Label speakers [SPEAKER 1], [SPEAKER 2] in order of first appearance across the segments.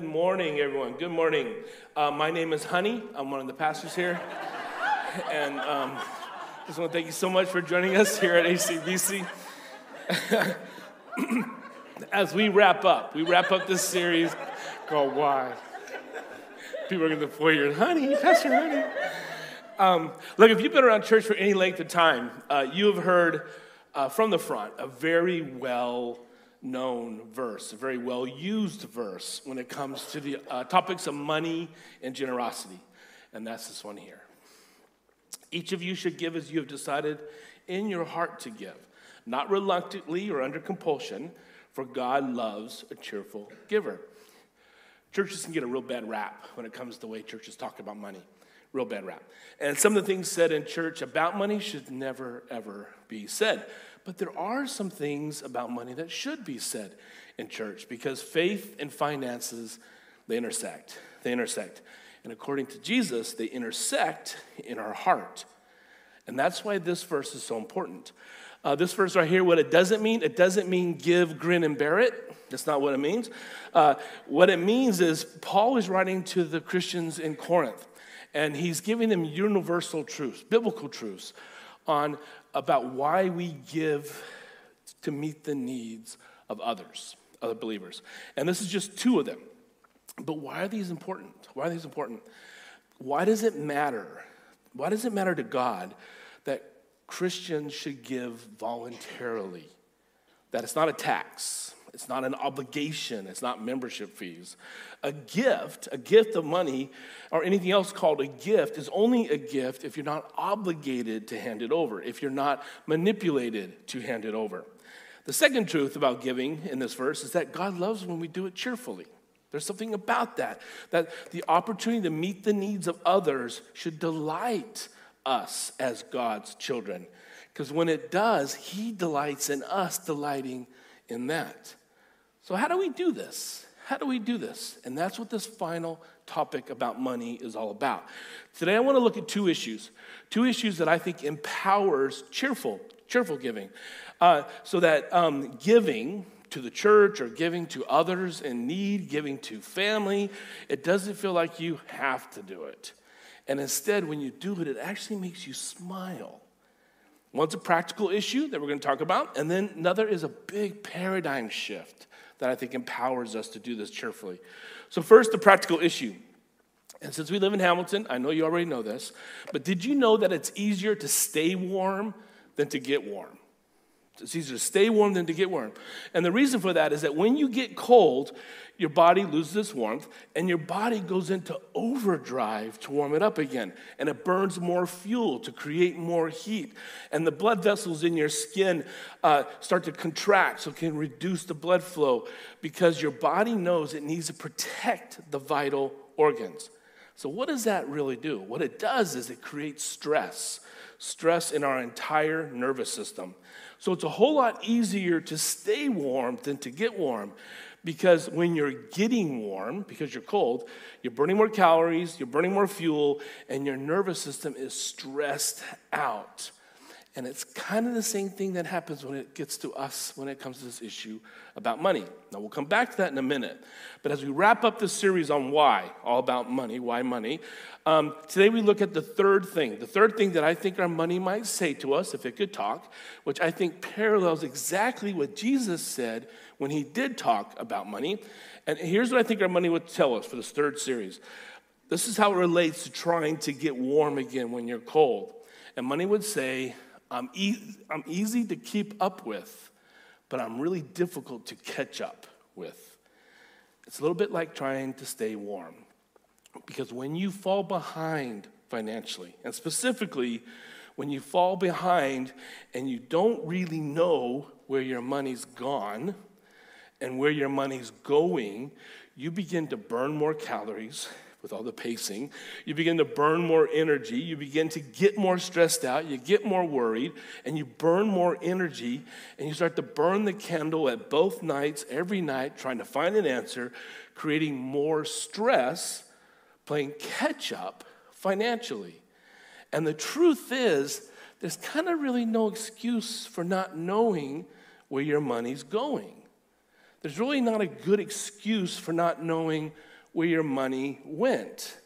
[SPEAKER 1] Good morning, everyone. Good morning. Uh, my name is Honey. I'm one of the pastors here. and um, just want to thank you so much for joining us here at HCBC. As we wrap up, we wrap up this series called Why. People are going to point your Honey, Pastor Honey. Um, look, if you've been around church for any length of time, uh, you have heard uh, from the front a very well known verse, a very well used verse when it comes to the uh, topics of money and generosity. And that's this one here. Each of you should give as you have decided in your heart to give, not reluctantly or under compulsion, for God loves a cheerful giver. Churches can get a real bad rap when it comes to the way churches talk about money. Real bad rap. And some of the things said in church about money should never, ever be said. But there are some things about money that should be said in church because faith and finances, they intersect. They intersect. And according to Jesus, they intersect in our heart. And that's why this verse is so important. Uh, this verse right here, what it doesn't mean, it doesn't mean give, grin, and bear it. That's not what it means. Uh, what it means is Paul is writing to the Christians in Corinth, and he's giving them universal truths, biblical truths on about why we give to meet the needs of others, other believers. And this is just two of them. But why are these important? Why are these important? Why does it matter? Why does it matter to God that Christians should give voluntarily? That it's not a tax, it's not an obligation, it's not membership fees. A gift, a gift of money, or anything else called a gift, is only a gift if you're not obligated to hand it over, if you're not manipulated to hand it over. The second truth about giving in this verse is that God loves when we do it cheerfully. There's something about that, that the opportunity to meet the needs of others should delight us as God's children. Because when it does, He delights in us delighting in that. So, how do we do this? How do we do this? And that's what this final topic about money is all about. Today, I want to look at two issues, two issues that I think empowers cheerful, cheerful giving, uh, so that um, giving to the church or giving to others in need, giving to family, it doesn't feel like you have to do it. And instead, when you do it, it actually makes you smile. One's a practical issue that we're going to talk about, and then another is a big paradigm shift that I think empowers us to do this cheerfully. So, first, the practical issue. And since we live in Hamilton, I know you already know this, but did you know that it's easier to stay warm than to get warm? It's easier to stay warm than to get warm. And the reason for that is that when you get cold, your body loses its warmth and your body goes into overdrive to warm it up again. And it burns more fuel to create more heat. And the blood vessels in your skin uh, start to contract so it can reduce the blood flow because your body knows it needs to protect the vital organs. So, what does that really do? What it does is it creates stress, stress in our entire nervous system. So it's a whole lot easier to stay warm than to get warm because when you're getting warm, because you're cold, you're burning more calories, you're burning more fuel, and your nervous system is stressed out. And it's kind of the same thing that happens when it gets to us when it comes to this issue about money. Now, we'll come back to that in a minute. But as we wrap up this series on why, all about money, why money, um, today we look at the third thing. The third thing that I think our money might say to us if it could talk, which I think parallels exactly what Jesus said when he did talk about money. And here's what I think our money would tell us for this third series. This is how it relates to trying to get warm again when you're cold. And money would say, I'm, e- I'm easy to keep up with, but I'm really difficult to catch up with. It's a little bit like trying to stay warm. Because when you fall behind financially, and specifically when you fall behind and you don't really know where your money's gone and where your money's going, you begin to burn more calories with all the pacing. You begin to burn more energy. You begin to get more stressed out. You get more worried, and you burn more energy. And you start to burn the candle at both nights, every night, trying to find an answer, creating more stress, playing catch up financially. And the truth is, there's kind of really no excuse for not knowing where your money's going. There's really not a good excuse for not knowing where your money went.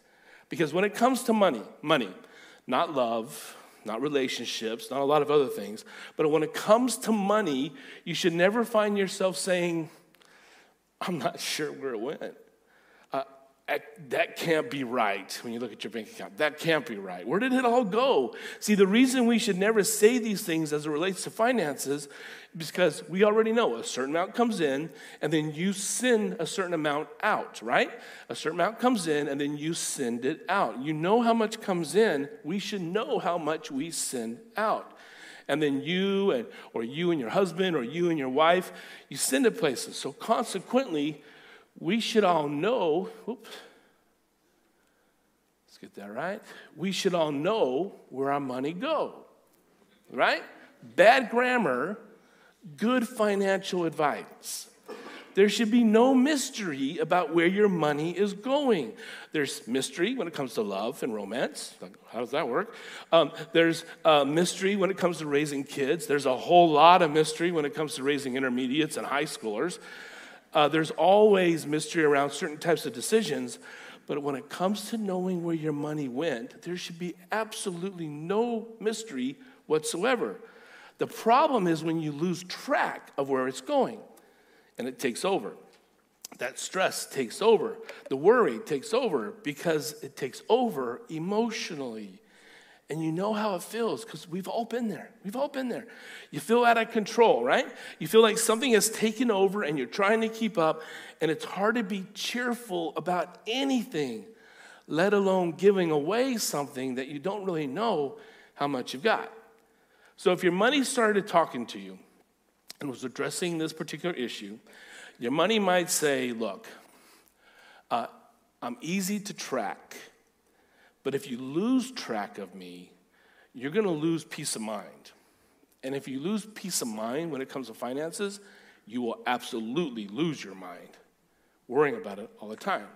[SPEAKER 1] Because when it comes to money, money, not love, not relationships, not a lot of other things, but when it comes to money, you should never find yourself saying, I'm not sure where it went that can't be right when you look at your bank account. That can't be right. Where did it all go? See, the reason we should never say these things as it relates to finances because we already know a certain amount comes in and then you send a certain amount out, right? A certain amount comes in and then you send it out. You know how much comes in, we should know how much we send out. And then you and or you and your husband or you and your wife, you send it places. So consequently, we should all know, oops, let's get that right. We should all know where our money go, right? Bad grammar, good financial advice. There should be no mystery about where your money is going. There's mystery when it comes to love and romance. How does that work? Um, there's uh, mystery when it comes to raising kids. There's a whole lot of mystery when it comes to raising intermediates and high schoolers. Uh, there's always mystery around certain types of decisions, but when it comes to knowing where your money went, there should be absolutely no mystery whatsoever. The problem is when you lose track of where it's going and it takes over. That stress takes over. The worry takes over because it takes over emotionally. And you know how it feels because we've all been there. We've all been there. You feel out of control, right? You feel like something has taken over and you're trying to keep up, and it's hard to be cheerful about anything, let alone giving away something that you don't really know how much you've got. So if your money started talking to you and was addressing this particular issue, your money might say, Look, uh, I'm easy to track. But if you lose track of me, you're going to lose peace of mind. And if you lose peace of mind when it comes to finances, you will absolutely lose your mind worrying about it all the time.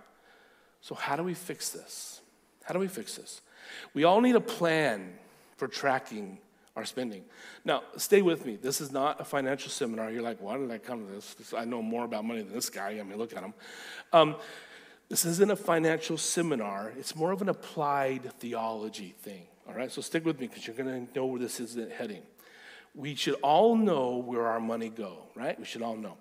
[SPEAKER 1] So, how do we fix this? How do we fix this? We all need a plan for tracking our spending. Now, stay with me. This is not a financial seminar. You're like, why did I come to this? I know more about money than this guy. I mean, look at him. Um, this isn't a financial seminar, it's more of an applied theology thing. All right, so stick with me because you're going to know where this is heading. We should all know where our money go, right? We should all know.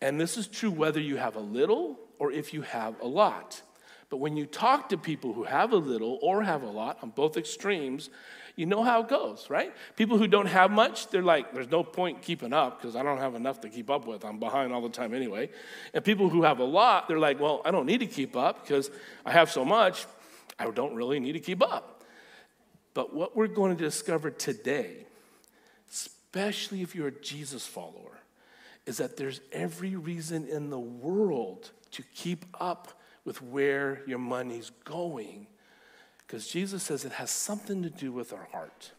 [SPEAKER 1] And this is true whether you have a little or if you have a lot. But when you talk to people who have a little or have a lot on both extremes, you know how it goes, right? People who don't have much, they're like, there's no point keeping up because I don't have enough to keep up with. I'm behind all the time anyway. And people who have a lot, they're like, well, I don't need to keep up because I have so much, I don't really need to keep up. But what we're going to discover today, especially if you're a Jesus follower, is that there's every reason in the world to keep up with where your money's going because Jesus says it has something to do with our heart.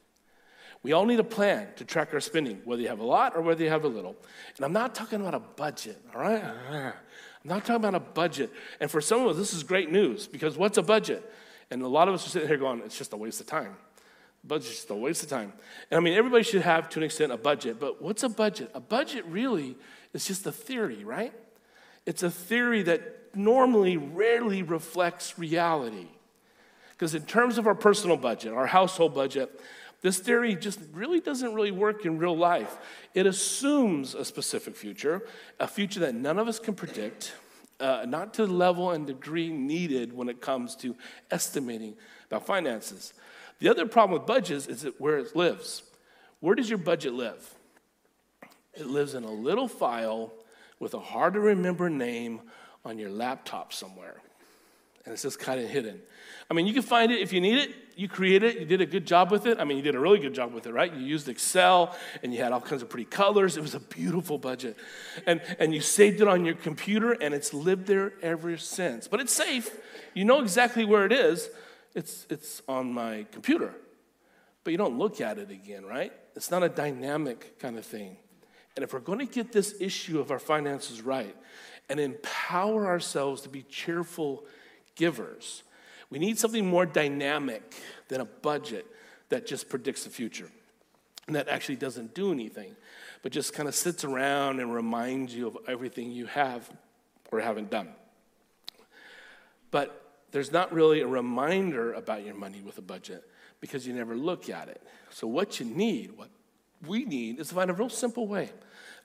[SPEAKER 1] We all need a plan to track our spending, whether you have a lot or whether you have a little. And I'm not talking about a budget, all right? I'm not talking about a budget. And for some of us, this is great news because what's a budget? And a lot of us are sitting here going, it's just a waste of time. Budget's just a waste of time. And I mean, everybody should have, to an extent, a budget. But what's a budget? A budget really is just a theory, right? It's a theory that normally rarely reflects reality. Because in terms of our personal budget, our household budget, this theory just really doesn't really work in real life. It assumes a specific future, a future that none of us can predict, uh, not to the level and degree needed when it comes to estimating about finances. The other problem with budgets is that where it lives. Where does your budget live? It lives in a little file with a hard to remember name on your laptop somewhere. And it's just kind of hidden. I mean, you can find it if you need it. You create it. You did a good job with it. I mean, you did a really good job with it, right? You used Excel and you had all kinds of pretty colors. It was a beautiful budget. And, and you saved it on your computer and it's lived there ever since. But it's safe. You know exactly where it is. It's, it's on my computer. But you don't look at it again, right? It's not a dynamic kind of thing. And if we're going to get this issue of our finances right and empower ourselves to be cheerful givers, we need something more dynamic than a budget that just predicts the future and that actually doesn't do anything, but just kind of sits around and reminds you of everything you have or haven't done. but there's not really a reminder about your money with a budget because you never look at it. So, what you need, what we need, is to find a real simple way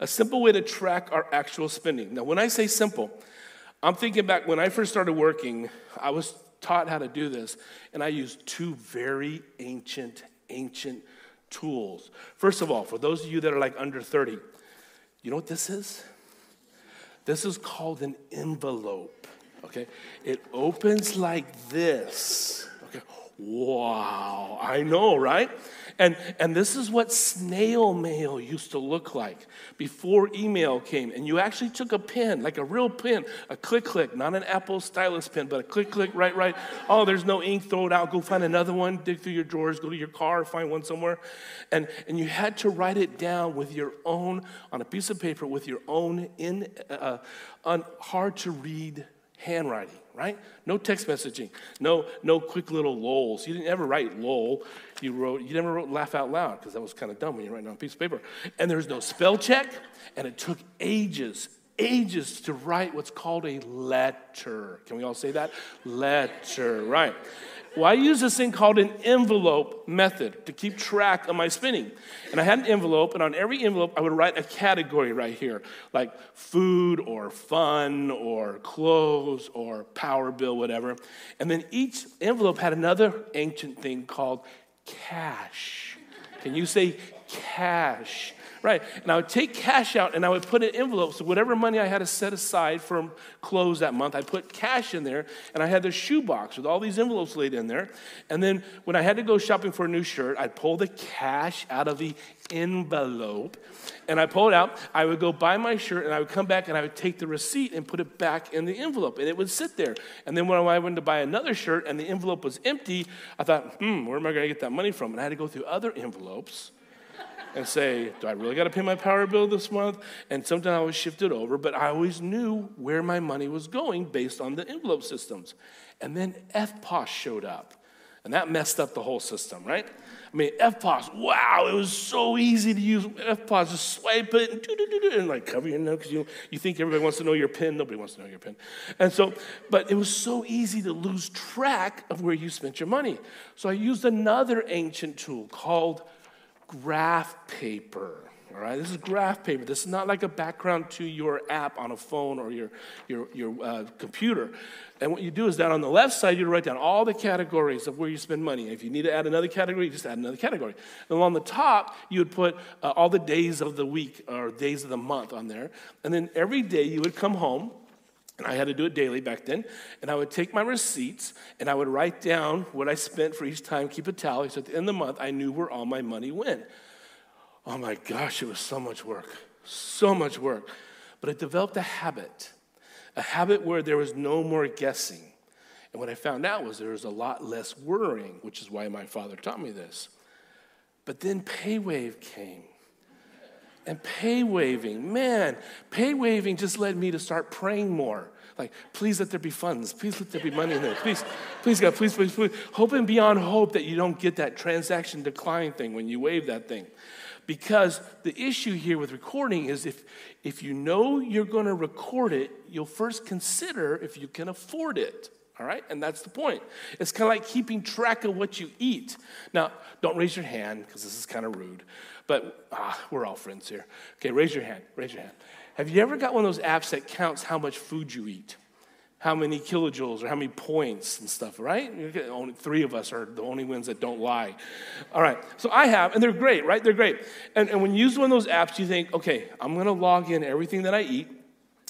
[SPEAKER 1] a simple way to track our actual spending. Now, when I say simple, I'm thinking back when I first started working, I was taught how to do this, and I used two very ancient, ancient tools. First of all, for those of you that are like under 30, you know what this is? This is called an envelope, okay? It opens like this, okay? Wow, I know, right? And, and this is what snail mail used to look like before email came. And you actually took a pen, like a real pen, a click click, not an Apple stylus pen, but a click click, right, right. Oh, there's no ink, throw it out, go find another one, dig through your drawers, go to your car, find one somewhere. And, and you had to write it down with your own, on a piece of paper, with your own in, uh, uh hard to read handwriting right? No text messaging, no, no quick little lols. You didn't ever write lol. You wrote, you never wrote laugh out loud because that was kind of dumb when you're writing on a piece of paper. And there's no spell check, and it took ages, ages to write what's called a letter. Can we all say that? Letter, right? Well, I use this thing called an envelope method to keep track of my spending. And I had an envelope, and on every envelope, I would write a category right here, like food or fun or clothes or power bill, whatever. And then each envelope had another ancient thing called cash. Can you say cash? Right. And I would take cash out and I would put in envelopes. So whatever money I had to set aside from clothes that month, I put cash in there. And I had this shoebox with all these envelopes laid in there. And then when I had to go shopping for a new shirt, I'd pull the cash out of the envelope and I pull it out. I would go buy my shirt and I would come back and I would take the receipt and put it back in the envelope and it would sit there. And then when I went to buy another shirt and the envelope was empty, I thought, hmm, where am I going to get that money from? And I had to go through other envelopes and say, Do I really got to pay my power bill this month? And sometimes I would shift it over, but I always knew where my money was going based on the envelope systems. And then EFTPOS showed up, and that messed up the whole system, right? I mean, EFTPOS, wow, it was so easy to use EFTPOS. Just swipe it and, and like cover your nose because you, you think everybody wants to know your PIN. Nobody wants to know your PIN. And so, but it was so easy to lose track of where you spent your money. So I used another ancient tool called graph paper. All right, this is graph paper. This is not like a background to your app on a phone or your, your, your uh, computer. And what you do is down on the left side, you write down all the categories of where you spend money. If you need to add another category, just add another category. And along the top, you would put uh, all the days of the week or days of the month on there. And then every day you would come home and I had to do it daily back then. And I would take my receipts and I would write down what I spent for each time, keep a tally. So at the end of the month, I knew where all my money went. Oh my gosh, it was so much work. So much work. But I developed a habit, a habit where there was no more guessing. And what I found out was there was a lot less worrying, which is why my father taught me this. But then PayWave came. And pay waving, man, pay waving just led me to start praying more. Like, please let there be funds. Please let there be money in there. Please, please, God, please, please, please. Hoping beyond hope that you don't get that transaction decline thing when you wave that thing. Because the issue here with recording is if, if you know you're going to record it, you'll first consider if you can afford it. All right? And that's the point. It's kind of like keeping track of what you eat. Now, don't raise your hand because this is kind of rude. But ah, we're all friends here. Okay, raise your hand. Raise your hand. Have you ever got one of those apps that counts how much food you eat? How many kilojoules or how many points and stuff, right? Only three of us are the only ones that don't lie. All right, so I have, and they're great, right? They're great. And, and when you use one of those apps, you think, okay, I'm gonna log in everything that I eat,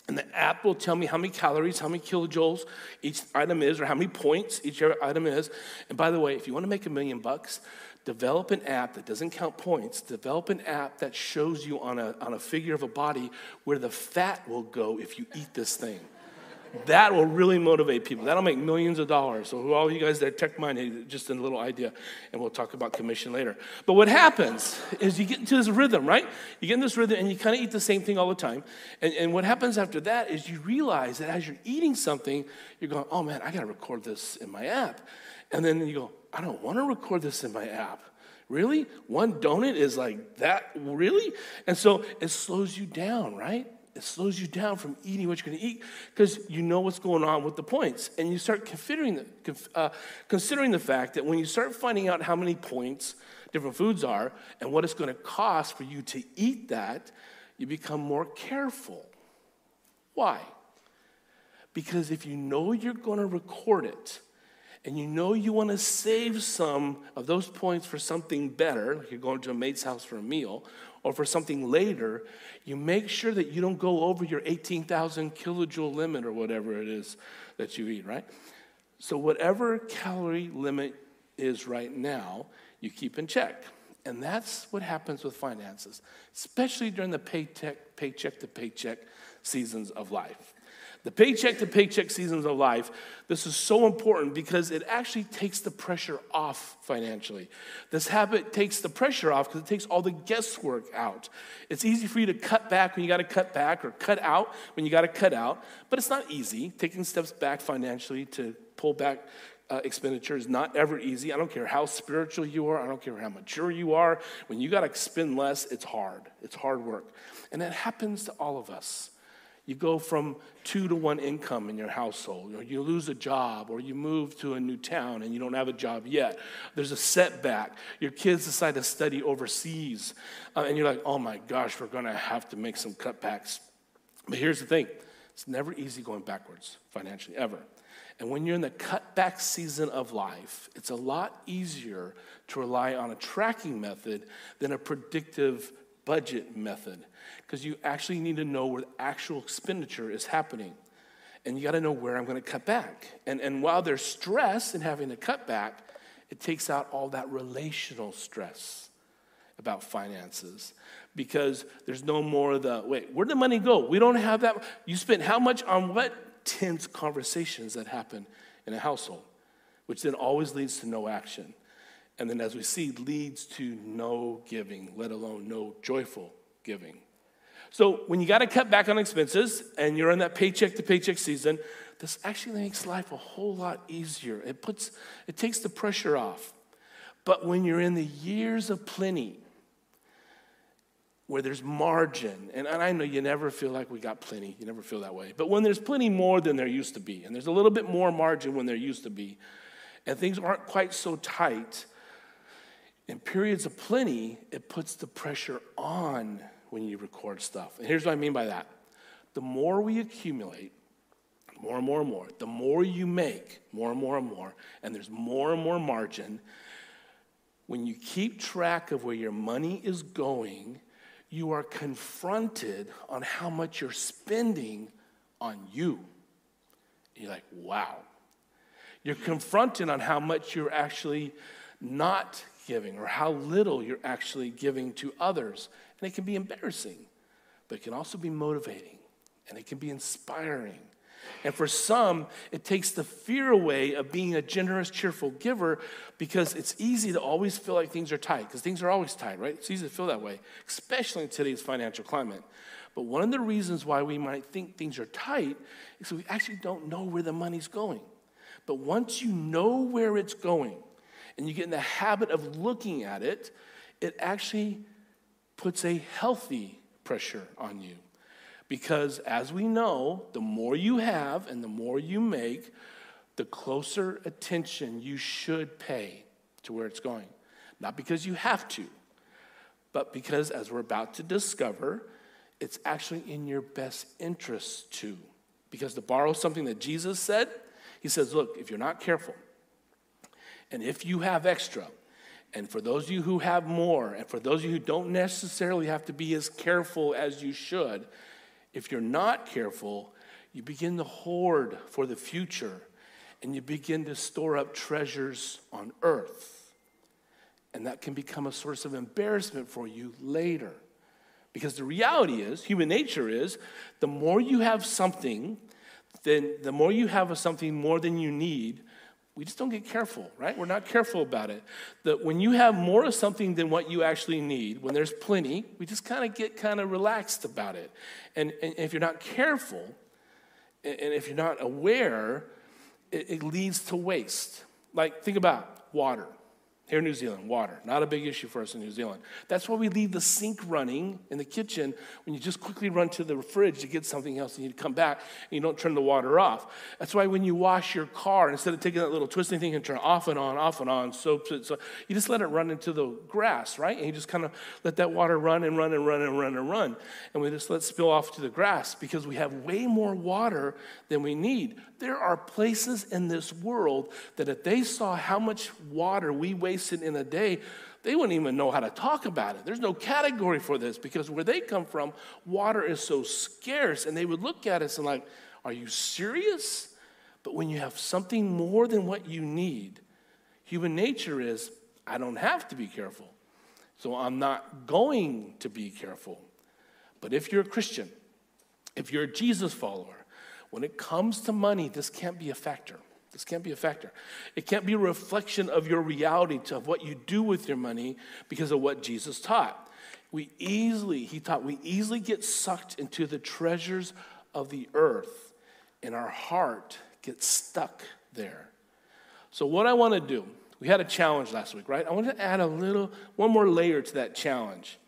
[SPEAKER 1] and the app will tell me how many calories, how many kilojoules each item is, or how many points each item is. And by the way, if you wanna make a million bucks, develop an app that doesn't count points, develop an app that shows you on a, on a figure of a body where the fat will go if you eat this thing. That will really motivate people. That'll make millions of dollars. So, all you guys that tech mine, just a little idea, and we'll talk about commission later. But what happens is you get into this rhythm, right? You get in this rhythm and you kind of eat the same thing all the time. And, and what happens after that is you realize that as you're eating something, you're going, oh man, I got to record this in my app. And then you go, I don't want to record this in my app. Really? One donut is like that? Really? And so it slows you down, right? it slows you down from eating what you're going to eat because you know what's going on with the points. And you start considering the, uh, considering the fact that when you start finding out how many points different foods are and what it's going to cost for you to eat that, you become more careful. Why? Because if you know you're going to record it, and you know you want to save some of those points for something better, like you're going to a mate's house for a meal, or for something later, you make sure that you don't go over your 18,000 kilojoule limit or whatever it is that you eat, right? So, whatever calorie limit is right now, you keep in check. And that's what happens with finances, especially during the paycheck, paycheck to paycheck seasons of life. The paycheck to paycheck seasons of life, this is so important because it actually takes the pressure off financially. This habit takes the pressure off because it takes all the guesswork out. It's easy for you to cut back when you got to cut back or cut out when you got to cut out, but it's not easy. Taking steps back financially to pull back uh, expenditure is not ever easy. I don't care how spiritual you are, I don't care how mature you are. When you got to spend less, it's hard. It's hard work. And that happens to all of us. You go from two to one income in your household, or you lose a job, or you move to a new town and you don't have a job yet. There's a setback. Your kids decide to study overseas, uh, and you're like, oh my gosh, we're to have to make some cutbacks. But here's the thing it's never easy going backwards financially, ever. And when you're in the cutback season of life, it's a lot easier to rely on a tracking method than a predictive budget method because you actually need to know where the actual expenditure is happening. And you got to know where I'm going to cut back. And, and while there's stress in having to cut back, it takes out all that relational stress about finances because there's no more the wait, where'd the money go? We don't have that. You spent how much on what? Tense conversations that happen in a household, which then always leads to no action. And then, as we see, leads to no giving, let alone no joyful giving. So, when you got to cut back on expenses and you're in that paycheck to paycheck season, this actually makes life a whole lot easier. It puts, it takes the pressure off. But when you're in the years of plenty, where there's margin, and, and I know you never feel like we got plenty, you never feel that way, but when there's plenty more than there used to be, and there's a little bit more margin when there used to be, and things aren't quite so tight, in periods of plenty, it puts the pressure on when you record stuff. And here's what I mean by that the more we accumulate, more and more and more, the more you make, more and more and more, and there's more and more margin, when you keep track of where your money is going, you are confronted on how much you're spending on you. You're like, wow. You're confronted on how much you're actually not giving or how little you're actually giving to others. And it can be embarrassing, but it can also be motivating and it can be inspiring. And for some, it takes the fear away of being a generous, cheerful giver because it's easy to always feel like things are tight, because things are always tight, right? It's easy to feel that way, especially in today's financial climate. But one of the reasons why we might think things are tight is we actually don't know where the money's going. But once you know where it's going, and you get in the habit of looking at it, it actually puts a healthy pressure on you. Because as we know, the more you have and the more you make, the closer attention you should pay to where it's going. Not because you have to, but because, as we're about to discover, it's actually in your best interest to. Because to borrow something that Jesus said, he says, Look, if you're not careful, and if you have extra, and for those of you who have more, and for those of you who don't necessarily have to be as careful as you should, if you're not careful, you begin to hoard for the future and you begin to store up treasures on earth. And that can become a source of embarrassment for you later. Because the reality is, human nature is, the more you have something, then the more you have of something more than you need, we just don't get careful, right? We're not careful about it. That when you have more of something than what you actually need, when there's plenty, we just kind of get kind of relaxed about it. And, and, if you're not careful, and if you're not aware, it, it leads to waste. Like, think about water. Here in New Zealand, water, not a big issue for us in New Zealand. That's why we leave the sink running in the kitchen when you just quickly run to the fridge to get something else and you come back and you don't turn the water off. That's why when you wash your car, instead of taking that little twisting thing and turn off and on, off and on, soap, so you just let it run into the grass, right? And you just kind of let that water run and run and run and run and run. And we just let spill off to the grass because we have way more water than we need. There are places in this world that if they saw how much water we in a day, they wouldn't even know how to talk about it. There's no category for this because where they come from, water is so scarce. And they would look at us and, like, are you serious? But when you have something more than what you need, human nature is, I don't have to be careful. So I'm not going to be careful. But if you're a Christian, if you're a Jesus follower, when it comes to money, this can't be a factor. This can't be a factor. It can't be a reflection of your reality to what you do with your money because of what Jesus taught. We easily, he taught, we easily get sucked into the treasures of the earth, and our heart gets stuck there. So, what I want to do, we had a challenge last week, right? I want to add a little, one more layer to that challenge.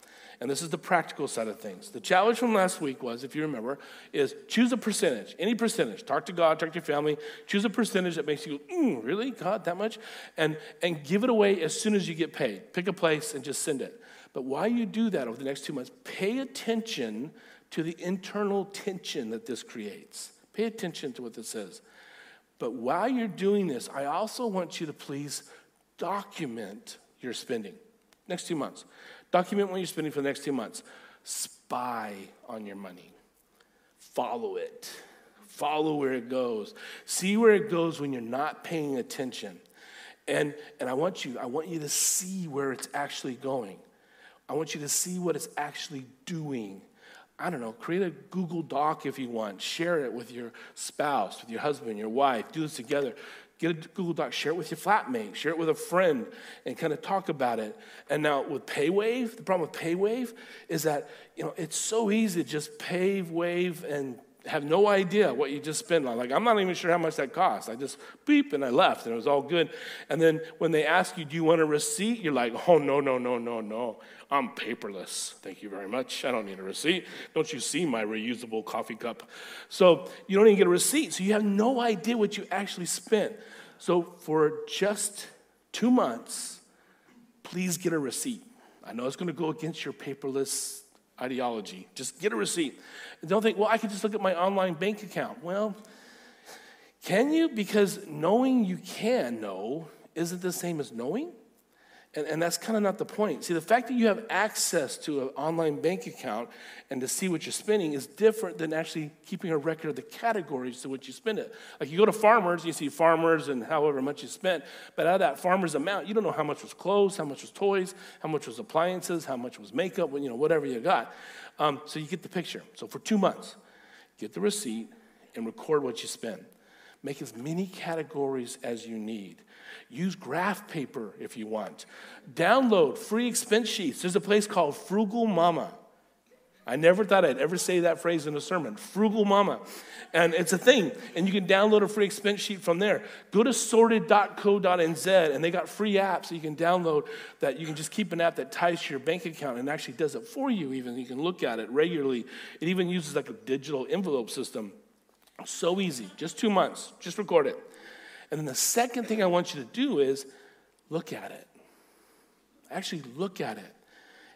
[SPEAKER 1] And this is the practical side of things. The challenge from last week was, if you remember, is choose a percentage, any percentage. Talk to God, talk to your family. Choose a percentage that makes you go, mm, really, God, that much? And, and give it away as soon as you get paid. Pick a place and just send it. But while you do that over the next two months, pay attention to the internal tension that this creates. Pay attention to what this says. But while you're doing this, I also want you to please document your spending. Next two months. Document what you're spending for the next two months. Spy on your money. Follow it. Follow where it goes. See where it goes when you're not paying attention. And, and I want you, I want you to see where it's actually going. I want you to see what it's actually doing. I don't know, create a Google Doc if you want. Share it with your spouse, with your husband, your wife. Do this together. Get a Google Doc, share it with your flatmate, share it with a friend, and kind of talk about it. And now with PayWave, the problem with PayWave is that you know it's so easy to just pay wave and have no idea what you just spent on. Like, I'm not even sure how much that cost. I just beep and I left and it was all good. And then when they ask you, do you want a receipt? You're like, oh, no, no, no, no, no. I'm paperless. Thank you very much. I don't need a receipt. Don't you see my reusable coffee cup? So you don't even get a receipt. So you have no idea what you actually spent. So for just two months, please get a receipt. I know it's going to go against your paperless ideology. Just get a receipt. Don't think, well, I can just look at my online bank account. Well, can you? Because knowing you can know isn't the same as knowing. And, and that's kind of not the point. See, the fact that you have access to an online bank account and to see what you're spending is different than actually keeping a record of the categories to which you spend it. Like you go to farmers, you see farmers and however much you spent, but out of that farmer's amount, you don't know how much was clothes, how much was toys, how much was appliances, how much was makeup, you know, whatever you got. Um, so you get the picture. So for two months, get the receipt and record what you spend. Make as many categories as you need. Use graph paper if you want. Download free expense sheets. There's a place called Frugal Mama. I never thought I'd ever say that phrase in a sermon. Frugal Mama. And it's a thing. And you can download a free expense sheet from there. Go to sorted.co.nz and they got free apps that you can download that you can just keep an app that ties to your bank account and actually does it for you, even. You can look at it regularly. It even uses like a digital envelope system. So easy, just two months, just record it. And then the second thing I want you to do is look at it. Actually, look at it.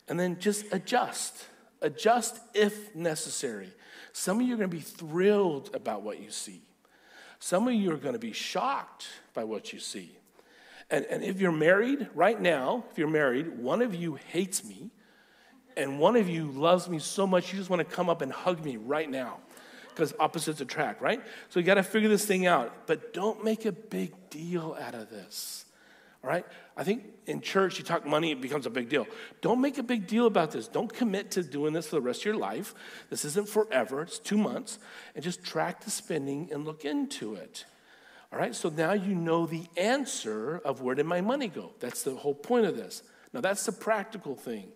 [SPEAKER 1] And then just adjust. Adjust if necessary. Some of you are going to be thrilled about what you see, some of you are going to be shocked by what you see. And, and if you're married right now, if you're married, one of you hates me, and one of you loves me so much you just want to come up and hug me right now because opposites attract, right? So you got to figure this thing out. But don't make a big deal out of this. All right? I think in church, you talk money, it becomes a big deal. Don't make a big deal about this. Don't commit to doing this for the rest of your life. This isn't forever, it's two months. And just track the spending and look into it. All right? So now you know the answer of where did my money go? That's the whole point of this. Now, that's the practical thing.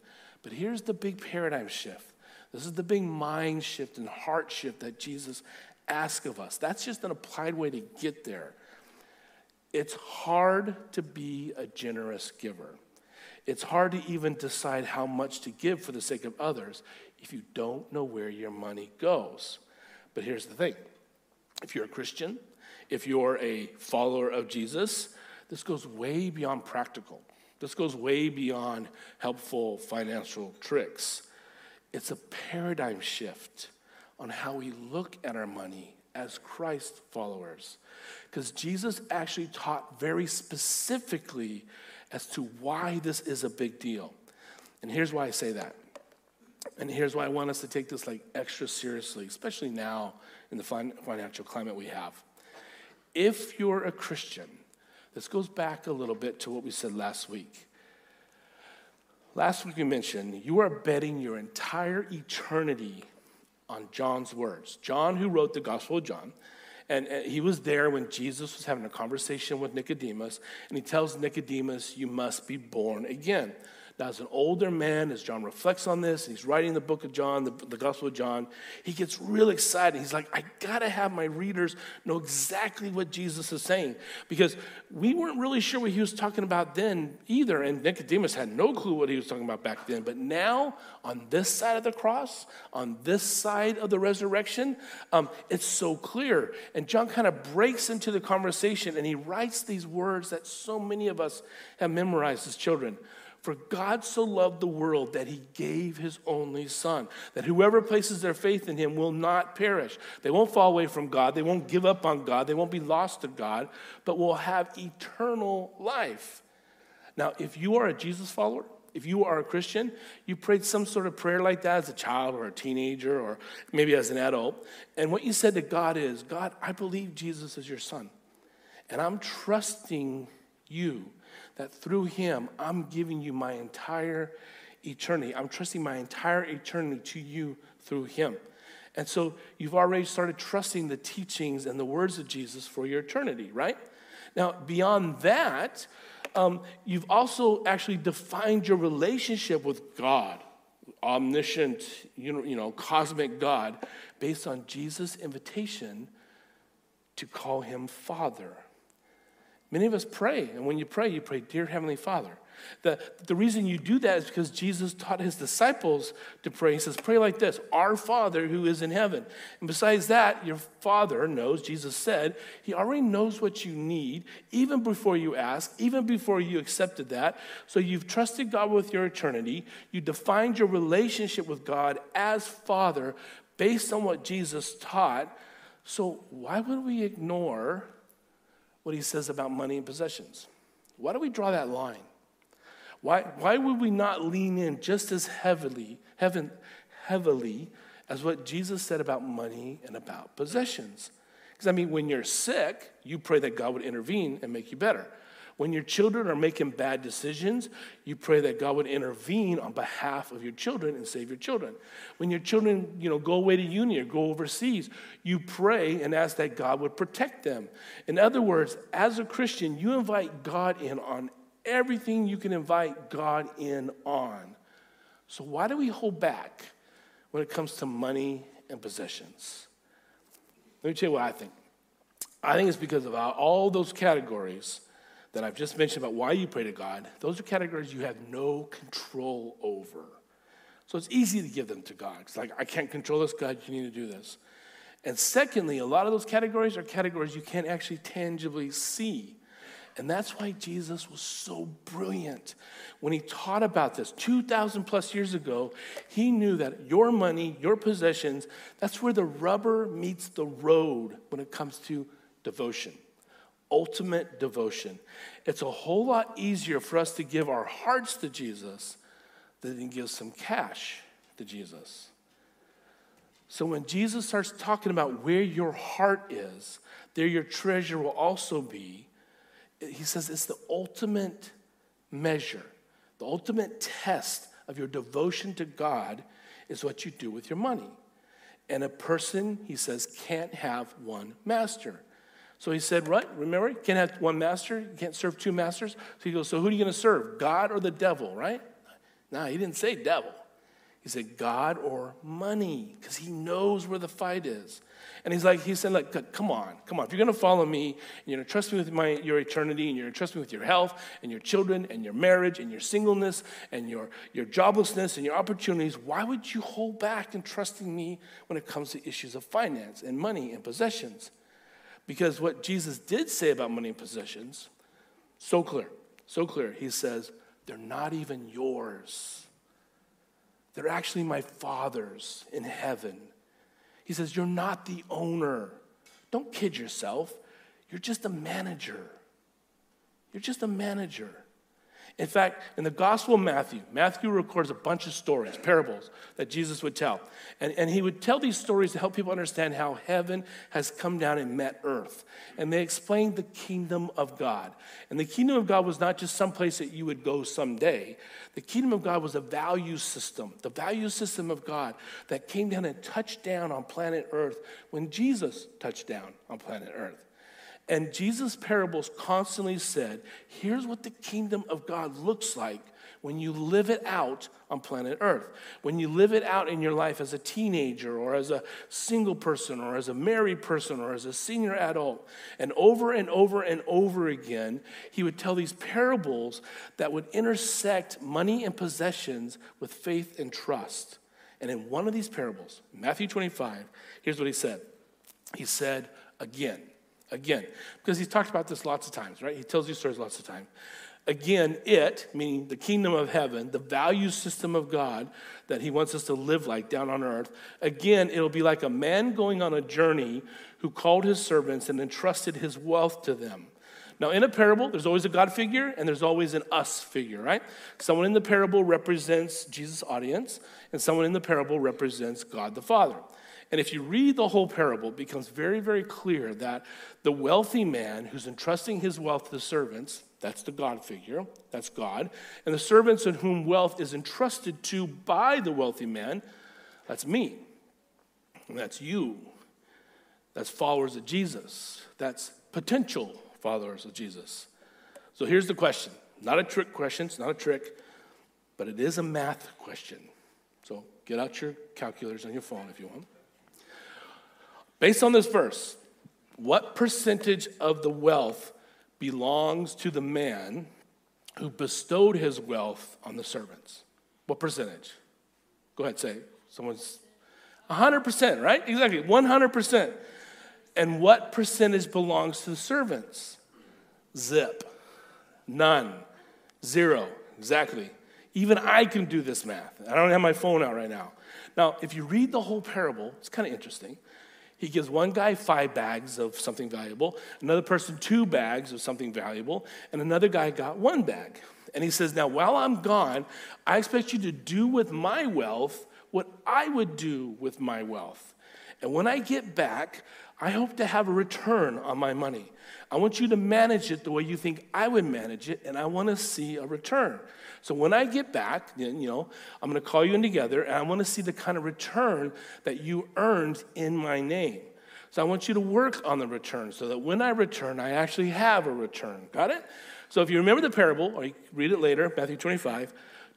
[SPEAKER 1] But here's the big paradigm shift this is the big mind shift and heart shift that Jesus asks of us. That's just an applied way to get there. it's hard to be a generous giver. It's hard to even decide how much to give for the sake of others if you don't know where your money goes. But here's the thing if you're a Christian, if you're a follower of Jesus, this goes way beyond practical. This goes way beyond helpful financial tricks. It's a paradigm shift on how we look at our money as Christ followers. Because Jesus actually taught very specifically as to why this is a big deal. And here's why I say that. And here's why I want us to take this like extra seriously, especially now in the financial climate we have. If you're a Christian, this goes back a little bit to what we said last week. Last week we mentioned you are betting your entire eternity on John's words. John, who wrote the Gospel of John, and, and he was there when Jesus was having a conversation with Nicodemus, and he tells Nicodemus, You must be born again. Now, as an older man, as John reflects on this, and he's writing the book of John, the, the Gospel of John, he gets real excited. He's like, I gotta have my readers know exactly what Jesus is saying. Because we weren't really sure what he was talking about then either, and Nicodemus had no clue what he was talking about back then. But now, on this side of the cross, on this side of the resurrection, um, it's so clear. And John kind of breaks into the conversation and he writes these words that so many of us have memorized as children. For God so loved the world that he gave his only Son, that whoever places their faith in him will not perish. They won't fall away from God, they won't give up on God, they won't be lost to God, but will have eternal life. Now, if you are a Jesus follower, if you are a Christian, you prayed some sort of prayer like that as a child or a teenager or maybe as an adult, and what you said to God is God, I believe Jesus is your Son, and I'm trusting you that through him, I'm giving you my entire eternity. I'm trusting my entire eternity to you through him. And so you've already started trusting the teachings and the words of Jesus for your eternity, right? Now, beyond that, um, you've also actually defined your relationship with God, omniscient, you know, you know, cosmic God, based on Jesus' invitation to call him Father. Many of us pray, and when you pray, you pray, Dear Heavenly Father. The, the reason you do that is because Jesus taught his disciples to pray. He says, Pray like this Our Father who is in heaven. And besides that, your Father knows, Jesus said, He already knows what you need, even before you ask, even before you accepted that. So you've trusted God with your eternity. You defined your relationship with God as Father based on what Jesus taught. So why would we ignore what he says about money and possessions. Why do we draw that line? Why, why would we not lean in just as heavily, heaven, heavily as what Jesus said about money and about possessions? Because, I mean, when you're sick, you pray that God would intervene and make you better. When your children are making bad decisions, you pray that God would intervene on behalf of your children and save your children. When your children, you know, go away to uni or go overseas, you pray and ask that God would protect them. In other words, as a Christian, you invite God in on everything you can invite God in on. So why do we hold back when it comes to money and possessions? Let me tell you what I think. I think it's because of all those categories that I've just mentioned about why you pray to God, those are categories you have no control over. So it's easy to give them to God. It's like, I can't control this, God, you need to do this. And secondly, a lot of those categories are categories you can't actually tangibly see. And that's why Jesus was so brilliant. When he taught about this 2,000 plus years ago, he knew that your money, your possessions, that's where the rubber meets the road when it comes to devotion ultimate devotion. It's a whole lot easier for us to give our hearts to Jesus than to give some cash to Jesus. So when Jesus starts talking about where your heart is, there your treasure will also be, he says it's the ultimate measure, the ultimate test of your devotion to God is what you do with your money. And a person, he says, can't have one master. So he said, Right, remember, you can't have one master, you can't serve two masters. So he goes, So who are you going to serve, God or the devil, right? No, he didn't say devil. He said, God or money, because he knows where the fight is. And he's like, he said, like, come on, come on. If you're gonna follow me, and you're gonna trust me with my your eternity, and you're gonna trust me with your health and your children and your marriage and your singleness and your, your joblessness and your opportunities, why would you hold back in trusting me when it comes to issues of finance and money and possessions? Because what Jesus did say about money and possessions, so clear, so clear. He says, they're not even yours. They're actually my Father's in heaven. He says, You're not the owner. Don't kid yourself. You're just a manager. You're just a manager. In fact, in the Gospel of Matthew, Matthew records a bunch of stories, parables that Jesus would tell. And, and he would tell these stories to help people understand how heaven has come down and met earth. And they explained the kingdom of God. And the kingdom of God was not just some place that you would go someday, the kingdom of God was a value system, the value system of God that came down and touched down on planet earth when Jesus touched down on planet earth. And Jesus' parables constantly said, here's what the kingdom of God looks like when you live it out on planet Earth. When you live it out in your life as a teenager or as a single person or as a married person or as a senior adult. And over and over and over again, he would tell these parables that would intersect money and possessions with faith and trust. And in one of these parables, Matthew 25, here's what he said. He said, again, Again, because he's talked about this lots of times, right? He tells these stories lots of times. Again, it, meaning the kingdom of heaven, the value system of God that he wants us to live like down on earth, again, it'll be like a man going on a journey who called his servants and entrusted his wealth to them. Now, in a parable, there's always a God figure and there's always an us figure, right? Someone in the parable represents Jesus' audience, and someone in the parable represents God the Father. And if you read the whole parable, it becomes very, very clear that the wealthy man who's entrusting his wealth to the servants, that's the God figure, that's God, and the servants in whom wealth is entrusted to by the wealthy man, that's me. That's you. That's followers of Jesus. That's potential followers of Jesus. So here's the question not a trick question, it's not a trick, but it is a math question. So get out your calculators on your phone if you want. Based on this verse, what percentage of the wealth belongs to the man who bestowed his wealth on the servants? What percentage? Go ahead, say. Someone's 100%, right? Exactly, 100%. And what percentage belongs to the servants? Zip. None. Zero. Exactly. Even I can do this math. I don't have my phone out right now. Now, if you read the whole parable, it's kind of interesting. He gives one guy five bags of something valuable, another person two bags of something valuable, and another guy got one bag. And he says, Now, while I'm gone, I expect you to do with my wealth what I would do with my wealth. And when I get back, I hope to have a return on my money. I want you to manage it the way you think I would manage it, and I want to see a return. So when I get back, then, you know, I'm going to call you in together and I want to see the kind of return that you earned in my name. So I want you to work on the return so that when I return, I actually have a return. Got it? So if you remember the parable, or you read it later, Matthew 25,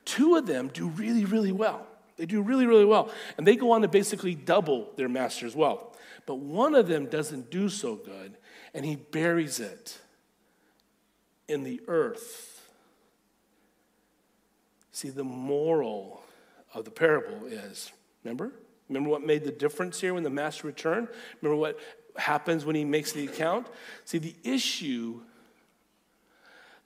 [SPEAKER 1] two of them do really, really well. They do really, really well. And they go on to basically double their master's wealth. But one of them doesn't do so good, and he buries it in the earth See, the moral of the parable is remember? Remember what made the difference here when the master returned? Remember what happens when he makes the account? See, the issue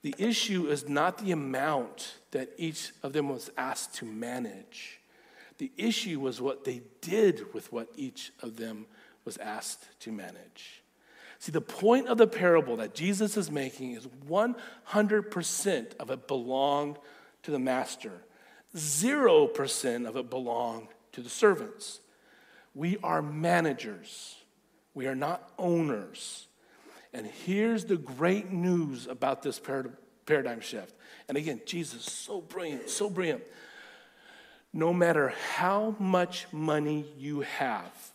[SPEAKER 1] the issue is not the amount that each of them was asked to manage. The issue was what they did with what each of them was asked to manage. See, the point of the parable that Jesus is making is 100% of it belonged to the master. 0% of it belonged to the servants. We are managers, we are not owners. And here's the great news about this paradigm shift. And again, Jesus, is so brilliant, so brilliant. No matter how much money you have,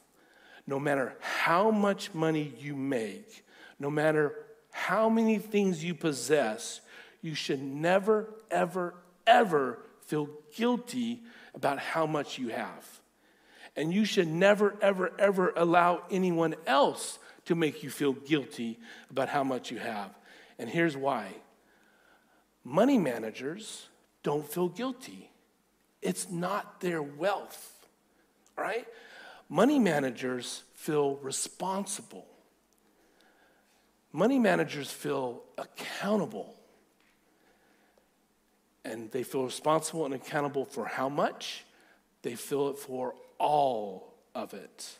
[SPEAKER 1] no matter how much money you make, no matter how many things you possess, you should never, ever, ever feel guilty about how much you have. And you should never, ever, ever allow anyone else to make you feel guilty about how much you have. And here's why money managers don't feel guilty, it's not their wealth, right? Money managers feel responsible. Money managers feel accountable. And they feel responsible and accountable for how much? They feel it for all of it.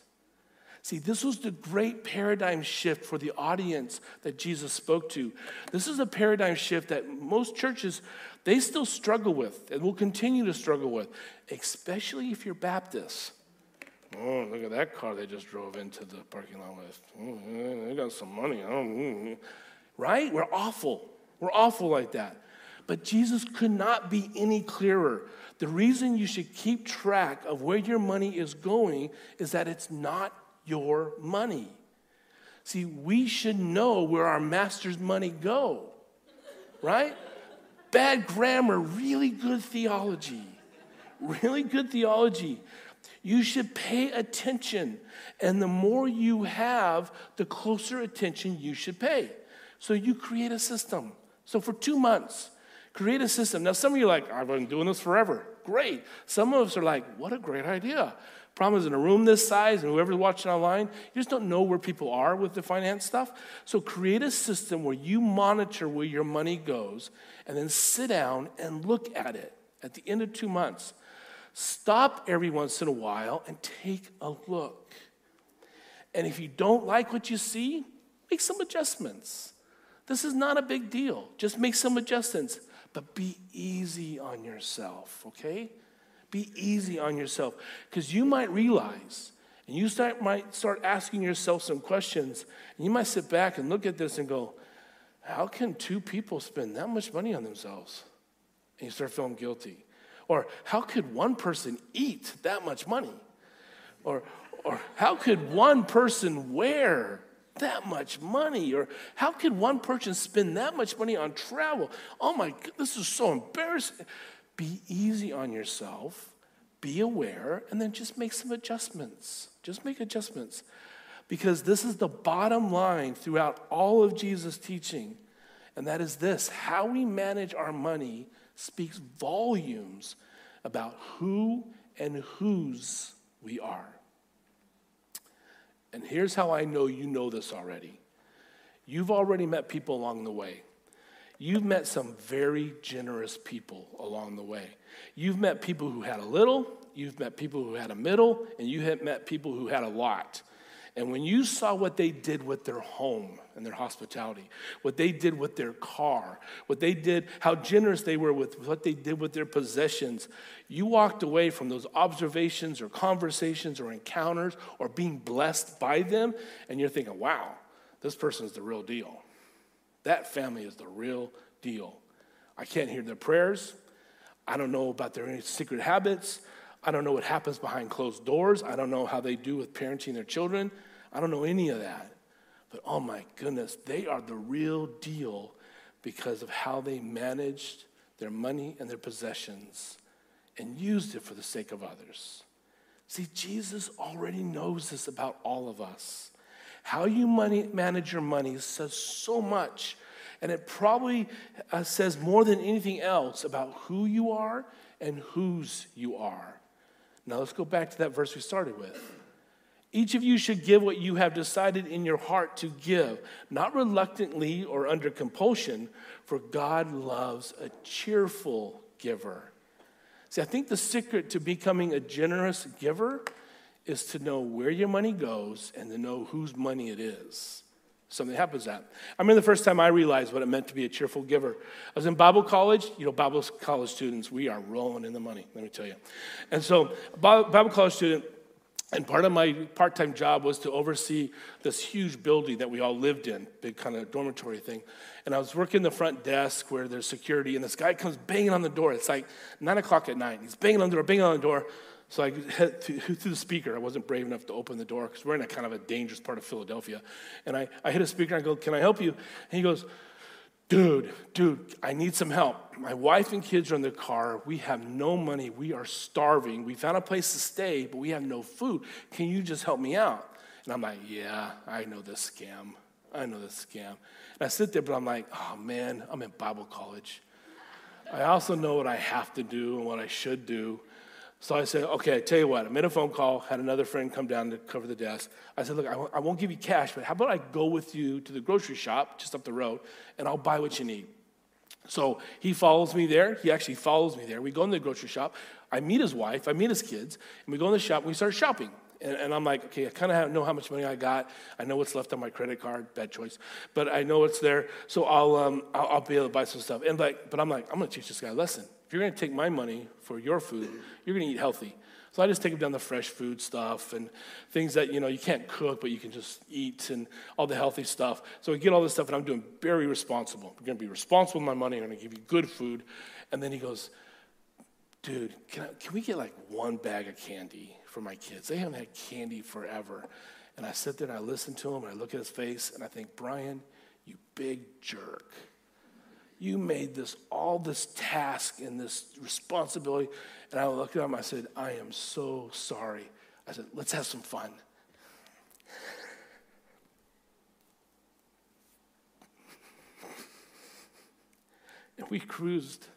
[SPEAKER 1] See, this was the great paradigm shift for the audience that Jesus spoke to. This is a paradigm shift that most churches they still struggle with and will continue to struggle with, especially if you're Baptist. Oh, look at that car they just drove into the parking lot with. Oh, they got some money. Mm-hmm. Right? We're awful. We're awful like that. But Jesus could not be any clearer. The reason you should keep track of where your money is going is that it's not your money. See, we should know where our master's money go. Right? Bad grammar, really good theology. Really good theology. You should pay attention. And the more you have, the closer attention you should pay. So you create a system. So for two months, create a system. Now, some of you are like, I've been doing this forever. Great. Some of us are like, what a great idea. Problem is, in a room this size, and whoever's watching online, you just don't know where people are with the finance stuff. So create a system where you monitor where your money goes, and then sit down and look at it at the end of two months. Stop every once in a while and take a look. And if you don't like what you see, make some adjustments. This is not a big deal. Just make some adjustments, but be easy on yourself, okay? Be easy on yourself because you might realize and you start, might start asking yourself some questions and you might sit back and look at this and go, how can two people spend that much money on themselves? And you start feeling guilty. Or how could one person eat that much money? Or, or how could one person wear that much money? Or how could one person spend that much money on travel? Oh my, this is so embarrassing. Be easy on yourself, be aware, and then just make some adjustments. Just make adjustments. Because this is the bottom line throughout all of Jesus' teaching. And that is this how we manage our money speaks volumes about who and whose we are. And here's how I know you know this already. You've already met people along the way. You've met some very generous people along the way. You've met people who had a little, you've met people who had a middle, and you have met people who had a lot. And when you saw what they did with their home and their hospitality, what they did with their car, what they did, how generous they were with what they did with their possessions, you walked away from those observations or conversations or encounters or being blessed by them, and you're thinking, wow, this person's the real deal. That family is the real deal. I can't hear their prayers. I don't know about their secret habits. I don't know what happens behind closed doors. I don't know how they do with parenting their children. I don't know any of that. But oh my goodness, they are the real deal because of how they managed their money and their possessions and used it for the sake of others. See, Jesus already knows this about all of us. How you money, manage your money says so much. And it probably uh, says more than anything else about who you are and whose you are. Now let's go back to that verse we started with. Each of you should give what you have decided in your heart to give, not reluctantly or under compulsion, for God loves a cheerful giver. See, I think the secret to becoming a generous giver is to know where your money goes and to know whose money it is. Something happens that. I remember the first time I realized what it meant to be a cheerful giver. I was in Bible college. You know, Bible college students, we are rolling in the money, let me tell you. And so, Bible college student, and part of my part time job was to oversee this huge building that we all lived in, big kind of dormitory thing. And I was working the front desk where there's security, and this guy comes banging on the door. It's like nine o'clock at night. He's banging on the door, banging on the door. So I head through the speaker. I wasn't brave enough to open the door because we're in a kind of a dangerous part of Philadelphia. And I, I hit a speaker and I go, Can I help you? And he goes, dude, dude, I need some help. My wife and kids are in the car. We have no money. We are starving. We found a place to stay, but we have no food. Can you just help me out? And I'm like, yeah, I know this scam. I know this scam. And I sit there, but I'm like, oh man, I'm in Bible college. I also know what I have to do and what I should do. So I said, okay, I tell you what, I made a phone call, had another friend come down to cover the desk. I said, look, I won't give you cash, but how about I go with you to the grocery shop just up the road and I'll buy what you need. So he follows me there. He actually follows me there. We go in the grocery shop. I meet his wife, I meet his kids, and we go in the shop and we start shopping. And, and I'm like, okay, I kind of know how much money I got. I know what's left on my credit card. Bad choice, but I know it's there. So I'll, um, I'll, I'll be able to buy some stuff. And like, but I'm like, I'm going to teach this guy a lesson. If you're going to take my money for your food, you're going to eat healthy. So I just take him down the fresh food stuff and things that you know you can't cook, but you can just eat and all the healthy stuff. So we get all this stuff, and I'm doing very responsible. I'm going to be responsible with my money. I'm going to give you good food. And then he goes, "Dude, can, I, can we get like one bag of candy for my kids? They haven't had candy forever." And I sit there and I listen to him and I look at his face and I think, Brian, you big jerk you made this all this task and this responsibility. And I looked at him, I said, I am so sorry. I said, let's have some fun. And we cruised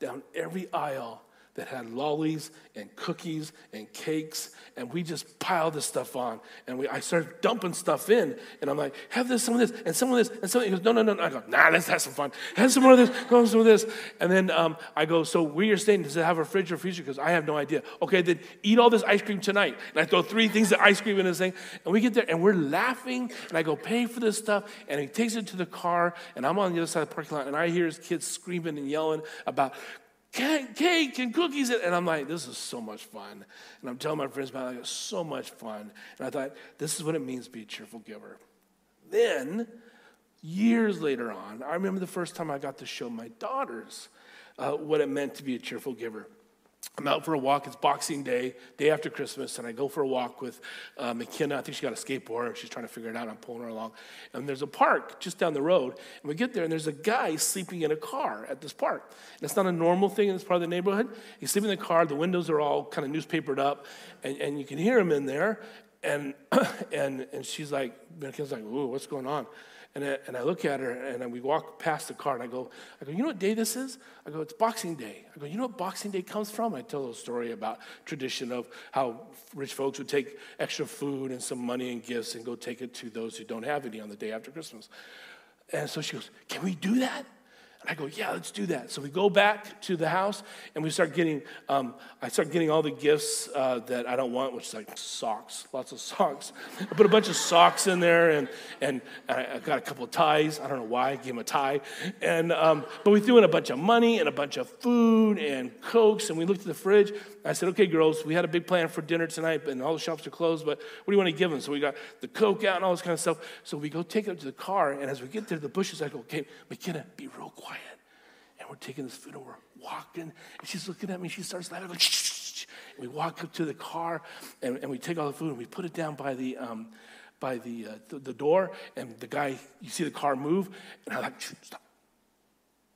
[SPEAKER 1] down every aisle that had lollies and cookies and cakes, and we just piled this stuff on. And we, I started dumping stuff in, and I'm like, have this, some of this, and some of this, and some. He goes, no, no, no. I go, nah, let's have some fun. Have some more of this, go some of this, and then um, I go, so where you're staying, does it have a fridge or freezer? Because I have no idea. Okay, then eat all this ice cream tonight. And I throw three things of ice cream in this thing, and we get there, and we're laughing, and I go pay for this stuff, and he takes it to the car, and I'm on the other side of the parking lot, and I hear his kids screaming and yelling about cake and cookies. And I'm like, this is so much fun. And I'm telling my friends about it, like, it's so much fun. And I thought, this is what it means to be a cheerful giver. Then, years later on, I remember the first time I got to show my daughters uh, what it meant to be a cheerful giver. I'm out for a walk. It's Boxing Day, day after Christmas, and I go for a walk with uh, McKenna. I think she got a skateboard. She's trying to figure it out. I'm pulling her along. And there's a park just down the road. And we get there, and there's a guy sleeping in a car at this park. And it's not a normal thing in this part of the neighborhood. He's sleeping in the car. The windows are all kind of newspapered up, and, and you can hear him in there. And, and, and she's like, McKenna's like, ooh, what's going on? And I, and I look at her and we walk past the car and I go, I go, you know what day this is? I go, it's Boxing Day. I go, you know what Boxing Day comes from? I tell a story about tradition of how rich folks would take extra food and some money and gifts and go take it to those who don't have any on the day after Christmas. And so she goes, can we do that? And I go, yeah, let's do that. So we go back to the house and we start getting, um, I start getting all the gifts uh, that I don't want, which is like socks, lots of socks. I put a bunch of socks in there and, and I got a couple of ties. I don't know why, I gave him a tie. And, um, but we threw in a bunch of money and a bunch of food and Cokes and we looked at the fridge. I said, okay, girls, we had a big plan for dinner tonight and all the shops are closed, but what do you want to give them? So we got the Coke out and all this kind of stuff. So we go take it up to the car and as we get there, the bushes, I go, okay, McKenna, be real quiet we're taking this food and we're walking. And she's looking at me. She starts laughing. Like, shh, And we walk up to the car and, and we take all the food and we put it down by the, um, by the, uh, the, the, door. And the guy, you see the car move. And I'm like, stop.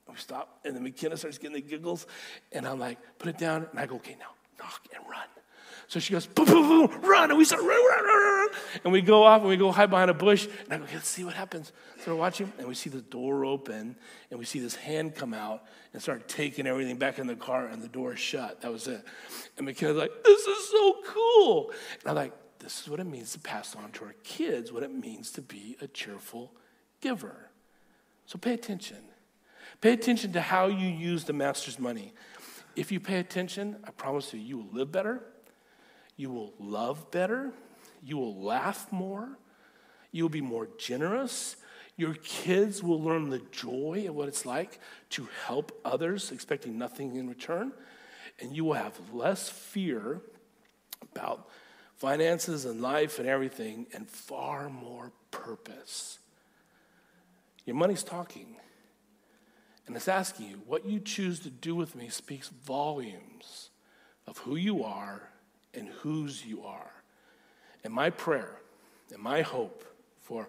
[SPEAKER 1] And we stop. And then McKenna starts getting the giggles. And I'm like, put it down. And I go, okay, now knock and run. So she goes, boom, boom, boom, run. And we start, run, run, run, run. And we go off and we go hide behind a bush. And I go, let's see what happens. So we're watching and we see the door open and we see this hand come out and start taking everything back in the car and the door shut. That was it. And McKenna's like, this is so cool. And I'm like, this is what it means to pass on to our kids what it means to be a cheerful giver. So pay attention. Pay attention to how you use the master's money. If you pay attention, I promise you, you will live better you will love better. You will laugh more. You will be more generous. Your kids will learn the joy of what it's like to help others, expecting nothing in return. And you will have less fear about finances and life and everything, and far more purpose. Your money's talking. And it's asking you, what you choose to do with me speaks volumes of who you are and whose you are. And my prayer and my hope for,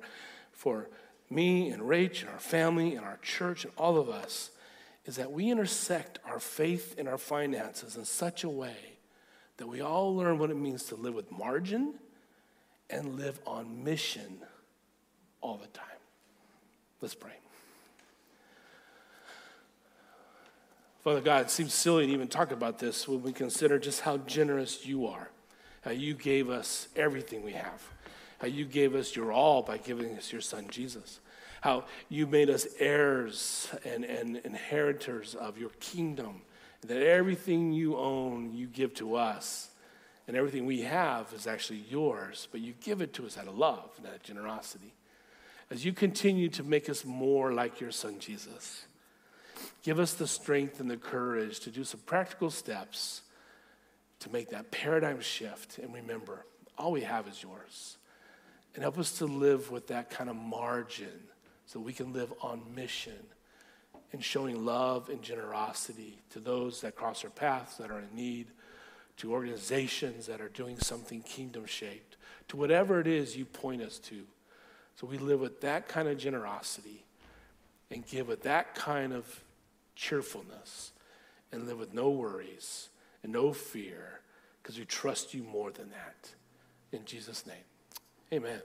[SPEAKER 1] for me and Rach and our family and our church and all of us is that we intersect our faith and our finances in such a way that we all learn what it means to live with margin and live on mission all the time. Let's pray. Father God, it seems silly to even talk about this when we consider just how generous you are, how you gave us everything we have, how you gave us your all by giving us your son Jesus, how you made us heirs and, and inheritors of your kingdom, that everything you own, you give to us. And everything we have is actually yours, but you give it to us out of love and out of generosity. As you continue to make us more like your son Jesus, Give us the strength and the courage to do some practical steps to make that paradigm shift. And remember, all we have is yours. And help us to live with that kind of margin so we can live on mission and showing love and generosity to those that cross our paths that are in need, to organizations that are doing something kingdom shaped, to whatever it is you point us to. So we live with that kind of generosity and give with that kind of cheerfulness and live with no worries and no fear because we trust you more than that. In Jesus' name, amen.